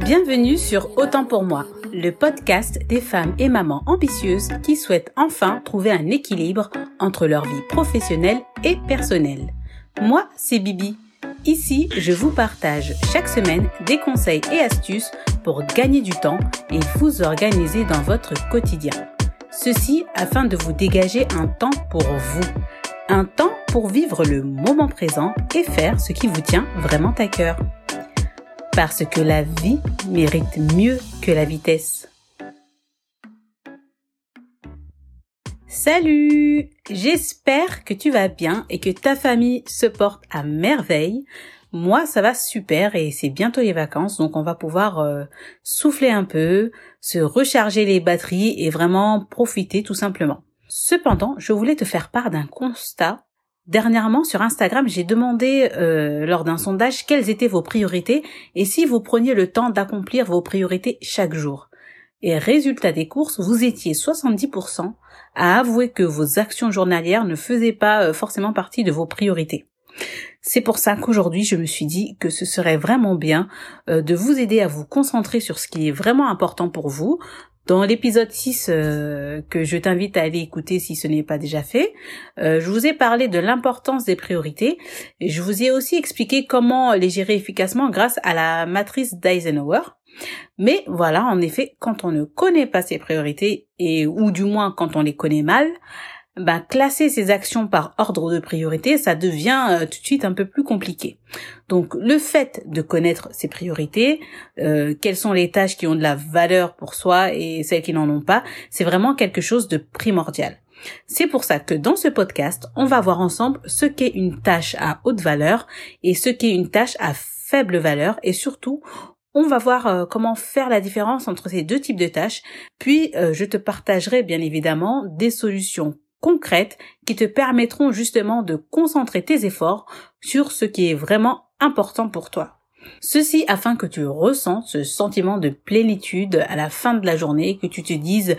Bienvenue sur Autant pour moi, le podcast des femmes et mamans ambitieuses qui souhaitent enfin trouver un équilibre entre leur vie professionnelle et personnelle. Moi, c'est Bibi. Ici, je vous partage chaque semaine des conseils et astuces pour gagner du temps et vous organiser dans votre quotidien. Ceci afin de vous dégager un temps pour vous. Un temps pour vivre le moment présent et faire ce qui vous tient vraiment à cœur. Parce que la vie mérite mieux que la vitesse. Salut J'espère que tu vas bien et que ta famille se porte à merveille. Moi, ça va super et c'est bientôt les vacances, donc on va pouvoir euh, souffler un peu, se recharger les batteries et vraiment profiter tout simplement. Cependant, je voulais te faire part d'un constat Dernièrement, sur Instagram, j'ai demandé euh, lors d'un sondage quelles étaient vos priorités et si vous preniez le temps d'accomplir vos priorités chaque jour. Et résultat des courses, vous étiez 70% à avouer que vos actions journalières ne faisaient pas euh, forcément partie de vos priorités. C'est pour ça qu'aujourd'hui, je me suis dit que ce serait vraiment bien euh, de vous aider à vous concentrer sur ce qui est vraiment important pour vous, dans l'épisode 6 euh, que je t'invite à aller écouter si ce n'est pas déjà fait, euh, je vous ai parlé de l'importance des priorités et je vous ai aussi expliqué comment les gérer efficacement grâce à la matrice d'Eisenhower. Mais voilà, en effet, quand on ne connaît pas ses priorités et ou du moins quand on les connaît mal, bah, classer ces actions par ordre de priorité, ça devient euh, tout de suite un peu plus compliqué. Donc le fait de connaître ses priorités, euh, quelles sont les tâches qui ont de la valeur pour soi et celles qui n'en ont pas, c'est vraiment quelque chose de primordial. C'est pour ça que dans ce podcast, on va voir ensemble ce qu'est une tâche à haute valeur et ce qu'est une tâche à faible valeur et surtout on va voir euh, comment faire la différence entre ces deux types de tâches, puis je te partagerai bien évidemment des solutions concrètes qui te permettront justement de concentrer tes efforts sur ce qui est vraiment important pour toi. Ceci afin que tu ressentes ce sentiment de plénitude à la fin de la journée, que tu te dises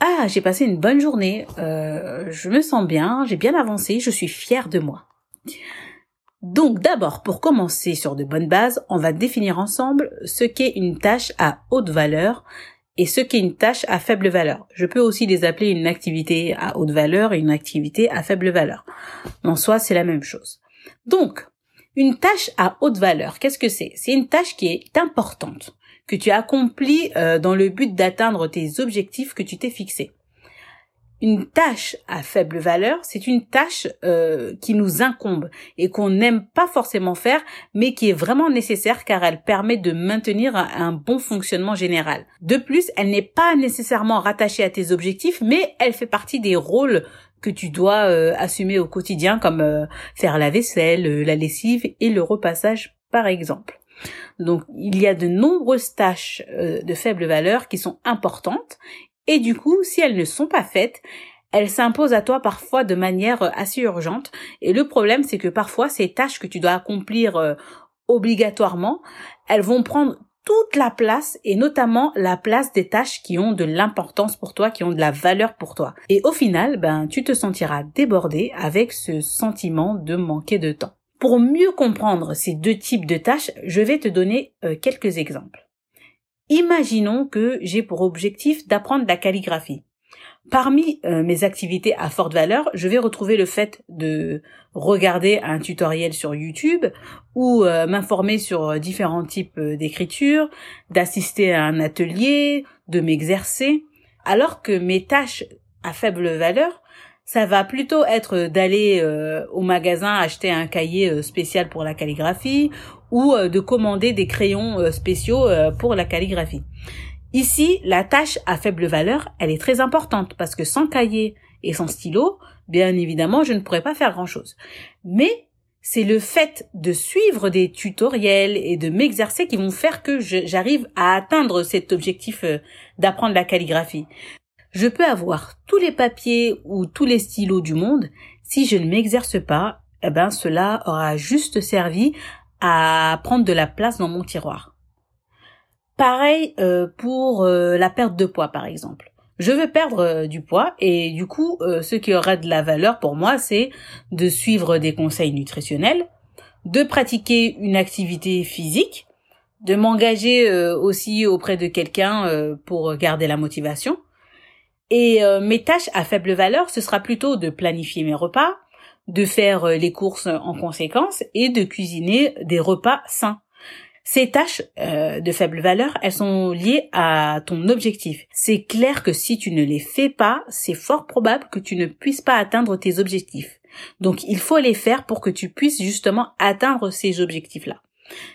ah j'ai passé une bonne journée, euh, je me sens bien, j'ai bien avancé, je suis fière de moi. Donc d'abord, pour commencer sur de bonnes bases, on va définir ensemble ce qu'est une tâche à haute valeur et ce qui est une tâche à faible valeur. Je peux aussi les appeler une activité à haute valeur et une activité à faible valeur. En soi, c'est la même chose. Donc, une tâche à haute valeur, qu'est-ce que c'est? C'est une tâche qui est importante, que tu accomplis euh, dans le but d'atteindre tes objectifs que tu t'es fixés une tâche à faible valeur, c'est une tâche euh, qui nous incombe et qu'on n'aime pas forcément faire, mais qui est vraiment nécessaire car elle permet de maintenir un, bon fonctionnement général. De plus, elle n'est pas nécessairement rattachée à tes objectifs, mais elle fait partie des rôles que tu dois euh, assumer au quotidien, comme euh, faire la vaisselle, la lessive et le repassage, par exemple. Donc, il y a de nombreuses tâches de faible valeur qui sont importantes et du coup, si elles ne sont pas faites, elles s'imposent à toi parfois de manière euh, assez urgente. Et le problème, c'est que parfois, ces tâches que tu dois accomplir euh, obligatoirement, elles vont prendre toute la place et notamment la place des tâches qui ont de l'importance pour toi, qui ont de la valeur pour toi. Et au final, ben, tu te sentiras débordé avec ce sentiment de manquer de temps. Pour mieux comprendre ces deux types de tâches, je vais te donner euh, quelques exemples. Imaginons que j'ai pour objectif d'apprendre la calligraphie. Parmi euh, mes activités à forte valeur, je vais retrouver le fait de regarder un tutoriel sur YouTube ou euh, m'informer sur euh, différents types d'écriture, d'assister à un atelier, de m'exercer, alors que mes tâches à faible valeur, ça va plutôt être d'aller au magasin acheter un cahier spécial pour la calligraphie ou euh, de commander des crayons euh, spéciaux euh, pour la calligraphie. Ici, la tâche à faible valeur, elle est très importante parce que sans cahier et sans stylo, bien évidemment, je ne pourrais pas faire grand-chose. Mais c'est le fait de suivre des tutoriels et de m'exercer qui vont faire que j'arrive à atteindre cet objectif d'apprendre la calligraphie. Je peux avoir tous les papiers ou tous les stylos du monde, si je ne m'exerce pas, eh ben cela aura juste servi à prendre de la place dans mon tiroir. Pareil euh, pour euh, la perte de poids par exemple. Je veux perdre euh, du poids et du coup ce qui aura de la valeur pour moi c'est de suivre des conseils nutritionnels, de pratiquer une activité physique, de m'engager euh, aussi auprès de quelqu'un euh, pour garder la motivation. Et euh, mes tâches à faible valeur, ce sera plutôt de planifier mes repas, de faire les courses en conséquence et de cuisiner des repas sains. Ces tâches de faible valeur, elles sont liées à ton objectif. C'est clair que si tu ne les fais pas, c'est fort probable que tu ne puisses pas atteindre tes objectifs. Donc il faut les faire pour que tu puisses justement atteindre ces objectifs-là.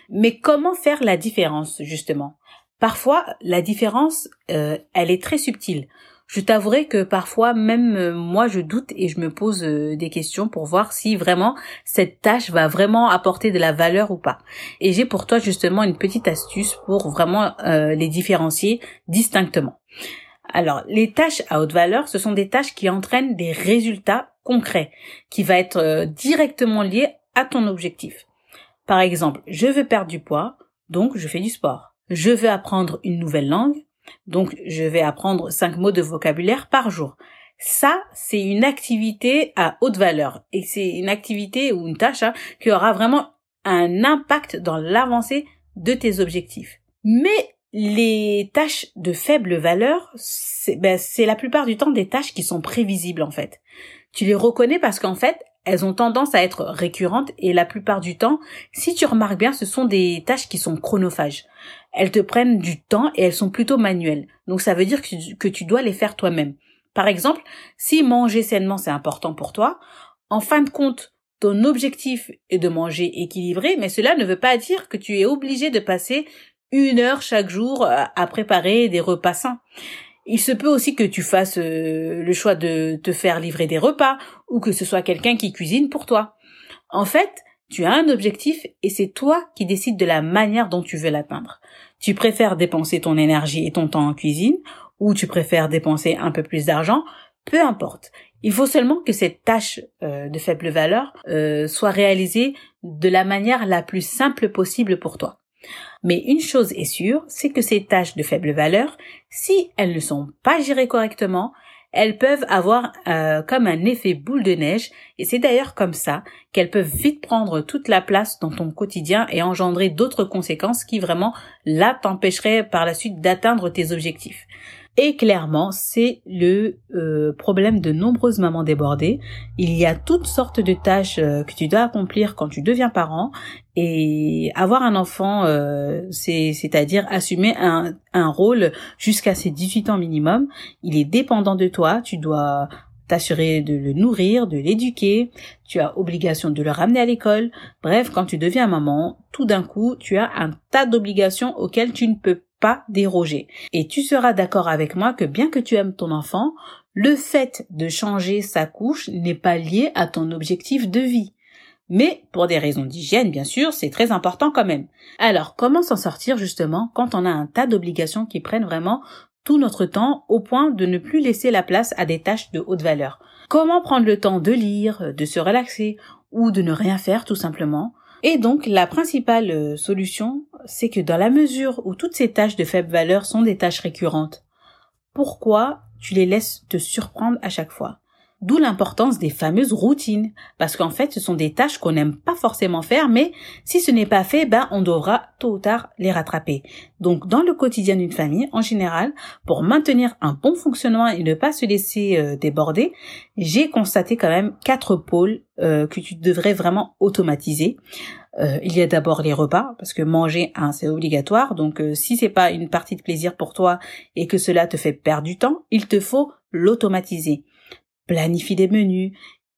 Mais comment faire la différence justement? Parfois, la différence, euh, elle est très subtile. Je t'avouerai que parfois, même euh, moi, je doute et je me pose euh, des questions pour voir si vraiment cette tâche va vraiment apporter de la valeur ou pas. Et j'ai pour toi justement une petite astuce pour vraiment les différencier distinctement. Alors, les tâches à haute valeur, ce sont des tâches qui entraînent des résultats concrets, qui va être directement liés à ton objectif. Par exemple, je veux perdre du poids, donc je fais du sport. Je veux apprendre une nouvelle langue, donc je vais apprendre cinq mots de vocabulaire par jour. Ça, c'est une activité à haute valeur et c'est une activité ou une tâche hein, qui aura vraiment un impact dans l'avancée de tes objectifs. Mais les tâches de faible valeur, c'est ben, la plupart du temps des tâches qui sont prévisibles en fait. Tu les reconnais parce qu'en fait, elles ont tendance à être récurrentes et la plupart du temps, si tu remarques bien, ce sont des tâches qui sont chronophages. Elles te prennent du temps et elles sont plutôt manuelles. Donc ça veut dire que tu, dois les faire toi-même. Par exemple, si manger sainement c'est important pour toi, en fin de compte, ton objectif est de manger équilibré, mais cela ne veut pas dire que tu es obligé de passer une heure chaque jour à préparer des repas sains. Il se peut aussi que tu fasses euh, le choix de te faire livrer des repas ou que ce soit quelqu'un qui cuisine pour toi. En fait, tu as un objectif et c'est toi qui décides de la manière dont tu veux l'atteindre. Tu préfères dépenser ton énergie et ton temps en cuisine ou tu préfères dépenser un peu plus d'argent, peu importe. Il faut seulement que cette tâche euh, de faible valeur euh, soit réalisée de la manière la plus simple possible pour toi. Mais une chose est sûre, c'est que ces tâches de faible valeur, si elles ne sont pas gérées correctement, elles peuvent avoir euh, comme un effet boule de neige, et c'est d'ailleurs comme ça qu'elles peuvent vite prendre toute la place dans ton quotidien et engendrer d'autres conséquences qui vraiment là t'empêcheraient par la suite d'atteindre tes objectifs. Et clairement, c'est le euh, problème de nombreuses mamans débordées. Il y a toutes sortes de tâches euh, que tu dois accomplir quand tu deviens parent. Et avoir un enfant, euh, c'est, c'est-à-dire assumer un, un rôle jusqu'à ses 18 ans minimum. Il est dépendant de toi. Tu dois t'assurer de le nourrir, de l'éduquer, tu as obligation de le ramener à l'école. Bref, quand tu deviens maman, tout d'un coup, tu as un tas d'obligations auxquelles tu ne peux pas déroger. Et tu seras d'accord avec moi que bien que tu aimes ton enfant, le fait de changer sa couche n'est pas lié à ton objectif de vie. Mais pour des raisons d'hygiène, bien sûr, c'est très important quand même. Alors, comment s'en sortir justement quand on a un tas d'obligations qui prennent vraiment tout notre temps au point de ne plus laisser la place à des tâches de haute valeur? Comment prendre le temps de lire, de se relaxer ou de ne rien faire tout simplement? Et donc la principale euh, solution, c'est que dans la mesure où toutes ces tâches de faible valeur sont des tâches récurrentes, pourquoi tu les laisses te surprendre à chaque fois? D'où l'importance des fameuses routines, parce qu'en fait, ce sont des tâches qu'on n'aime pas forcément faire, mais si ce n'est pas fait, ben on devra tôt ou tard les rattraper. Donc, dans le quotidien d'une famille, en général, pour maintenir un bon fonctionnement et ne pas se laisser euh, déborder, j'ai constaté quand même quatre pôles euh, que tu devrais vraiment automatiser. Euh, il y a d'abord les repas parce que manger hein, c'est obligatoire. Donc si c'est pas une partie de plaisir pour toi et que cela te fait perdre du temps, il te faut l'automatiser planifie des menus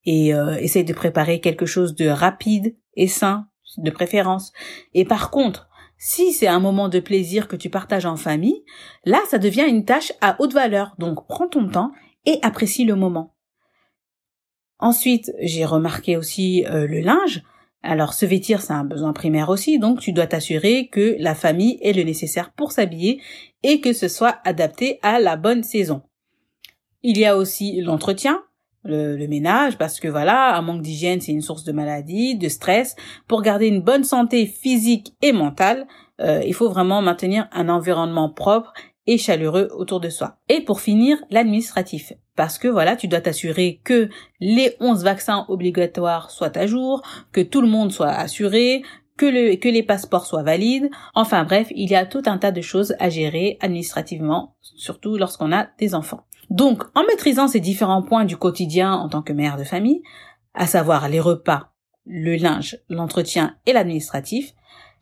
et euh, essaye de préparer quelque chose de rapide et sain, de préférence. Et par contre, si c'est un moment de plaisir que tu partages en famille, là, ça devient une tâche à haute valeur. Donc, prends ton temps et apprécie le moment. Ensuite, j'ai remarqué aussi euh, le linge. Alors, se vêtir, c'est un besoin primaire aussi, donc tu dois t'assurer que la famille ait le nécessaire pour s'habiller et que ce soit adapté à la bonne saison. Il y a aussi l'entretien, le, ménage, parce que voilà, un manque d'hygiène, c'est une source de maladie, de stress. Pour garder une bonne santé physique et mentale, euh, il faut vraiment maintenir un environnement propre et chaleureux autour de soi. Et pour finir, l'administratif. parce que voilà, tu dois t'assurer que les 11 vaccins obligatoires soient à jour, que tout le monde soit assuré, que, le, que les passeports soient valides. Enfin bref, il y a tout un tas de choses à gérer administrativement, surtout lorsqu'on a des enfants. Donc, en maîtrisant ces différents points du quotidien en tant que mère de famille, à savoir les repas, le linge, l'entretien et l'administratif,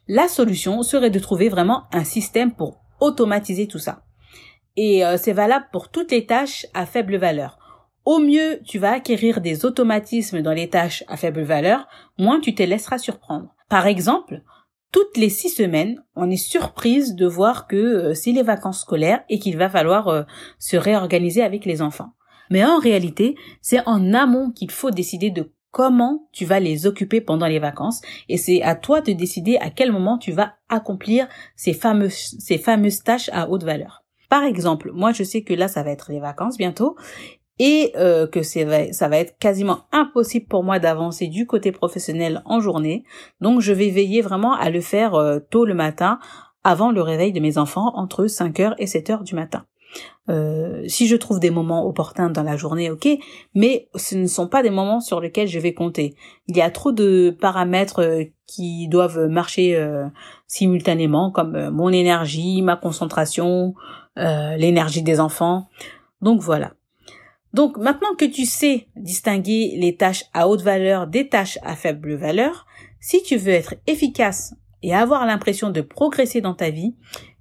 la solution serait de trouver vraiment un système pour automatiser tout ça. Et euh, c'est valable pour toutes les tâches à faible valeur. Au mieux, tu vas acquérir des automatismes dans les tâches à faible valeur, moins tu te laisseras surprendre. Par exemple, toutes les six semaines, on est surprise de voir que euh, c'est les vacances scolaires et qu'il va falloir euh, se réorganiser avec les enfants. Mais en réalité, c'est en amont qu'il faut décider de comment tu vas les occuper pendant les vacances et c'est à toi de décider à quel moment tu vas accomplir ces fameuses tâches à haute valeur. Par exemple, moi je sais que là ça va être les vacances bientôt et euh, que c'est ça va être quasiment impossible pour moi d'avancer du côté professionnel en journée. Donc je vais veiller vraiment à le faire euh, tôt le matin avant le réveil de mes enfants entre 5h et 7h du matin. Euh, si je trouve des moments opportuns dans la journée, ok, mais ce ne sont pas des moments sur lesquels je vais compter. Il y a trop de paramètres euh, qui doivent marcher euh, simultanément, comme mon énergie, ma concentration, l'énergie des enfants. Donc voilà. Donc maintenant que tu sais distinguer les tâches à haute valeur des tâches à faible valeur, si tu veux être efficace et avoir l'impression de progresser dans ta vie,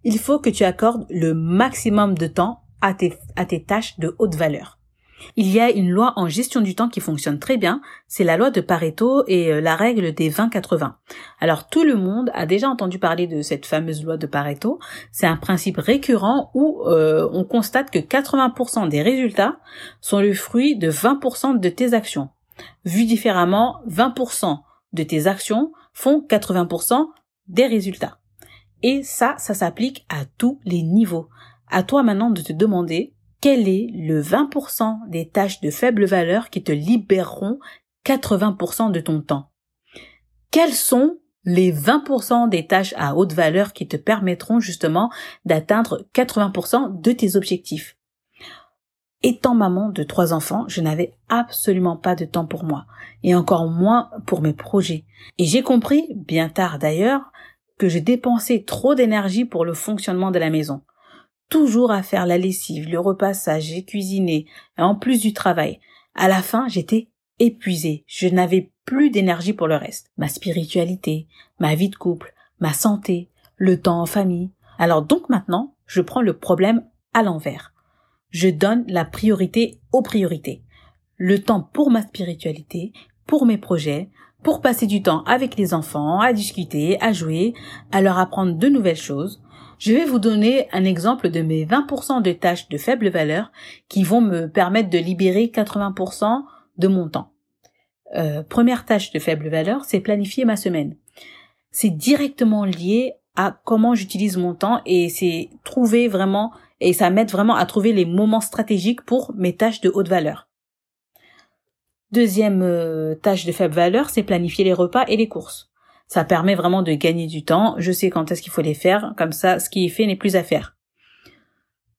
il faut que tu accordes le maximum de temps à tes, à tes tâches de haute valeur. Il y a une loi en gestion du temps qui fonctionne très bien, c'est la loi de Pareto et euh, la règle des 20-80. Alors tout le monde a déjà entendu parler de cette fameuse loi de Pareto, c'est un principe récurrent où euh, on constate que 80% des résultats sont le fruit de 20% de tes actions. Vu différemment, 20% de tes actions font 80% des résultats. Et ça, ça s'applique à tous les niveaux. À toi maintenant de te demander quel est le 20% des tâches de faible valeur qui te libéreront 80% de ton temps? Quels sont les 20% des tâches à haute valeur qui te permettront justement d'atteindre 80% de tes objectifs? Étant maman de trois enfants, je n'avais absolument pas de temps pour moi, et encore moins pour mes projets. Et j'ai compris, bien tard d'ailleurs, que j'ai dépensé trop d'énergie pour le fonctionnement de la maison. Toujours à faire la lessive, le repassage, j'ai cuisiné, en plus du travail. À la fin, j'étais épuisée. Je n'avais plus d'énergie pour le reste. Ma spiritualité, ma vie de couple, ma santé, le temps en famille. Alors donc maintenant, je prends le problème à l'envers. Je donne la priorité aux priorités. Le temps pour ma spiritualité, pour mes projets, pour passer du temps avec les enfants, à discuter, à jouer, à leur apprendre de nouvelles choses. Je vais vous donner un exemple de mes 20% de tâches de faible valeur qui vont me permettre de libérer 80% de mon temps. Euh, première tâche de faible valeur, c'est planifier ma semaine. C'est directement lié à comment j'utilise mon temps et c'est trouver vraiment et ça m'aide vraiment à trouver les moments stratégiques pour mes tâches de haute valeur. Deuxième euh, tâche de faible valeur, c'est planifier les repas et les courses. Ça permet vraiment de gagner du temps. Je sais quand est-ce qu'il faut les faire. Comme ça, ce qui est fait n'est plus à faire.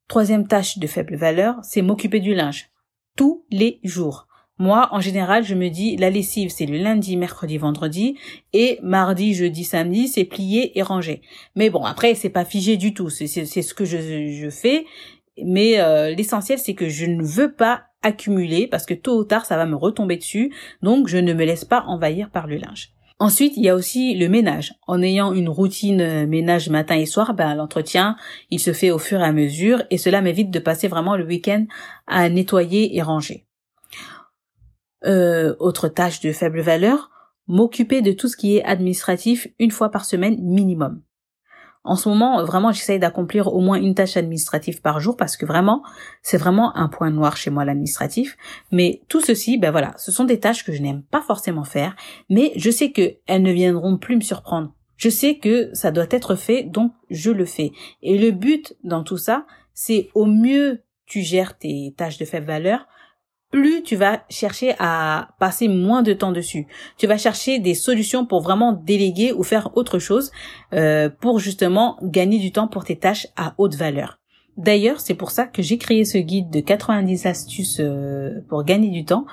Troisième tâche de faible valeur, c'est m'occuper du linge. Tous les jours. Moi, en général, je me dis, la lessive, c'est le lundi, mercredi, vendredi, et mardi, jeudi, samedi, c'est plié et rangé. Mais bon, après, c'est pas figé du tout. C'est ce que je, je fais. Mais euh, l'essentiel, c'est que je ne veux pas accumuler parce que tôt ou tard ça va me retomber dessus, donc je ne me laisse pas envahir par le linge. Ensuite, il y a aussi le ménage. En ayant une routine euh, ménage matin et soir, ben, l'entretien, il se fait au fur et à mesure et cela m'évite de passer vraiment le week-end à nettoyer et ranger. Euh, autre tâche de faible valeur, m'occuper de tout ce qui est administratif une fois par semaine minimum. En ce moment, vraiment, j'essaye d'accomplir au moins une tâche administrative par jour parce que vraiment, c'est vraiment un point noir chez moi l'administratif. Mais tout ceci, ben voilà, ce sont des tâches que je n'aime pas forcément faire, mais je sais que elles ne viendront plus me surprendre. Je sais que ça doit être fait, donc je le fais. Et le but dans tout ça, c'est au mieux tu gères tes tâches de faible valeur, plus tu vas chercher à passer moins de temps dessus. Tu vas chercher des solutions pour vraiment déléguer ou faire autre chose euh, pour justement gagner du temps pour tes tâches à haute valeur. D'ailleurs, c'est pour ça que j'ai créé ce guide de 90 astuces pour gagner du temps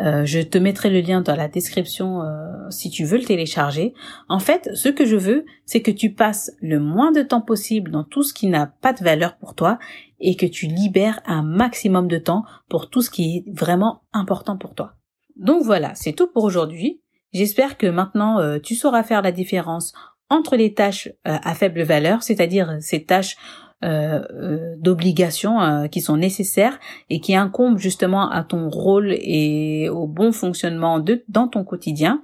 euh, je te mettrai le lien dans la description euh, si tu veux le télécharger. En fait, ce que je veux, c'est que tu passes le moins de temps possible dans tout ce qui n'a pas de valeur pour toi et que tu libères un maximum de temps pour tout ce qui est vraiment important pour toi. Donc voilà, c'est tout pour aujourd'hui. J'espère que maintenant euh, tu sauras faire la différence entre les tâches à faible valeur, c'est-à-dire ces tâches euh, euh, d'obligations euh, qui sont nécessaires et qui incombent justement à ton rôle et au bon fonctionnement de dans ton quotidien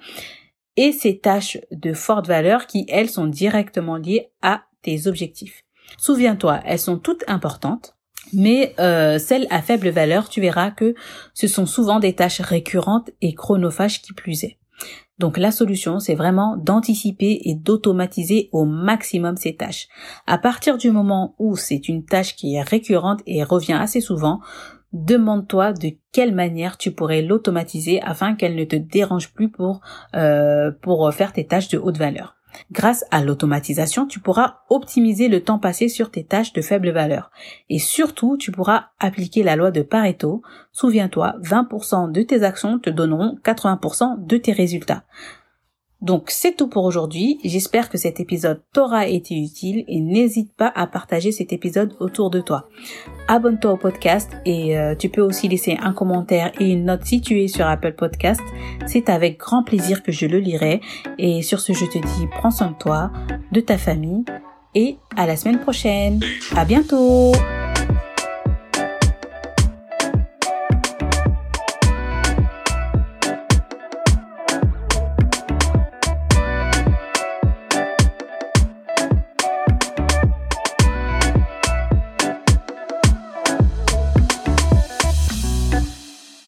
et ces tâches de forte valeur qui elles sont directement liées à tes objectifs. Souviens-toi, elles sont toutes importantes, mais celles à faible valeur, tu verras que ce sont souvent des tâches récurrentes et chronophages qui plus est. Donc la solution, c'est vraiment d'anticiper et d'automatiser au maximum ces tâches. À partir du moment où c'est une tâche qui est récurrente et revient assez souvent, demande-toi de quelle manière tu pourrais l'automatiser afin qu'elle ne te dérange plus pour, euh, pour faire tes tâches de haute valeur. Grâce à l'automatisation, tu pourras optimiser le temps passé sur tes tâches de faible valeur. Et surtout, tu pourras appliquer la loi de Pareto. Souviens-toi, 20% de tes actions te donneront 80% de tes résultats. Donc c'est tout pour aujourd'hui. J'espère que cet épisode t'aura été utile et n'hésite pas à partager cet épisode autour de toi. Abonne-toi au podcast et euh, tu peux aussi laisser un commentaire et une note si tu es sur Apple Podcast. C'est avec grand plaisir que je le lirai. Et sur ce, je te dis prends soin de toi, de ta famille et à la semaine prochaine. À bientôt!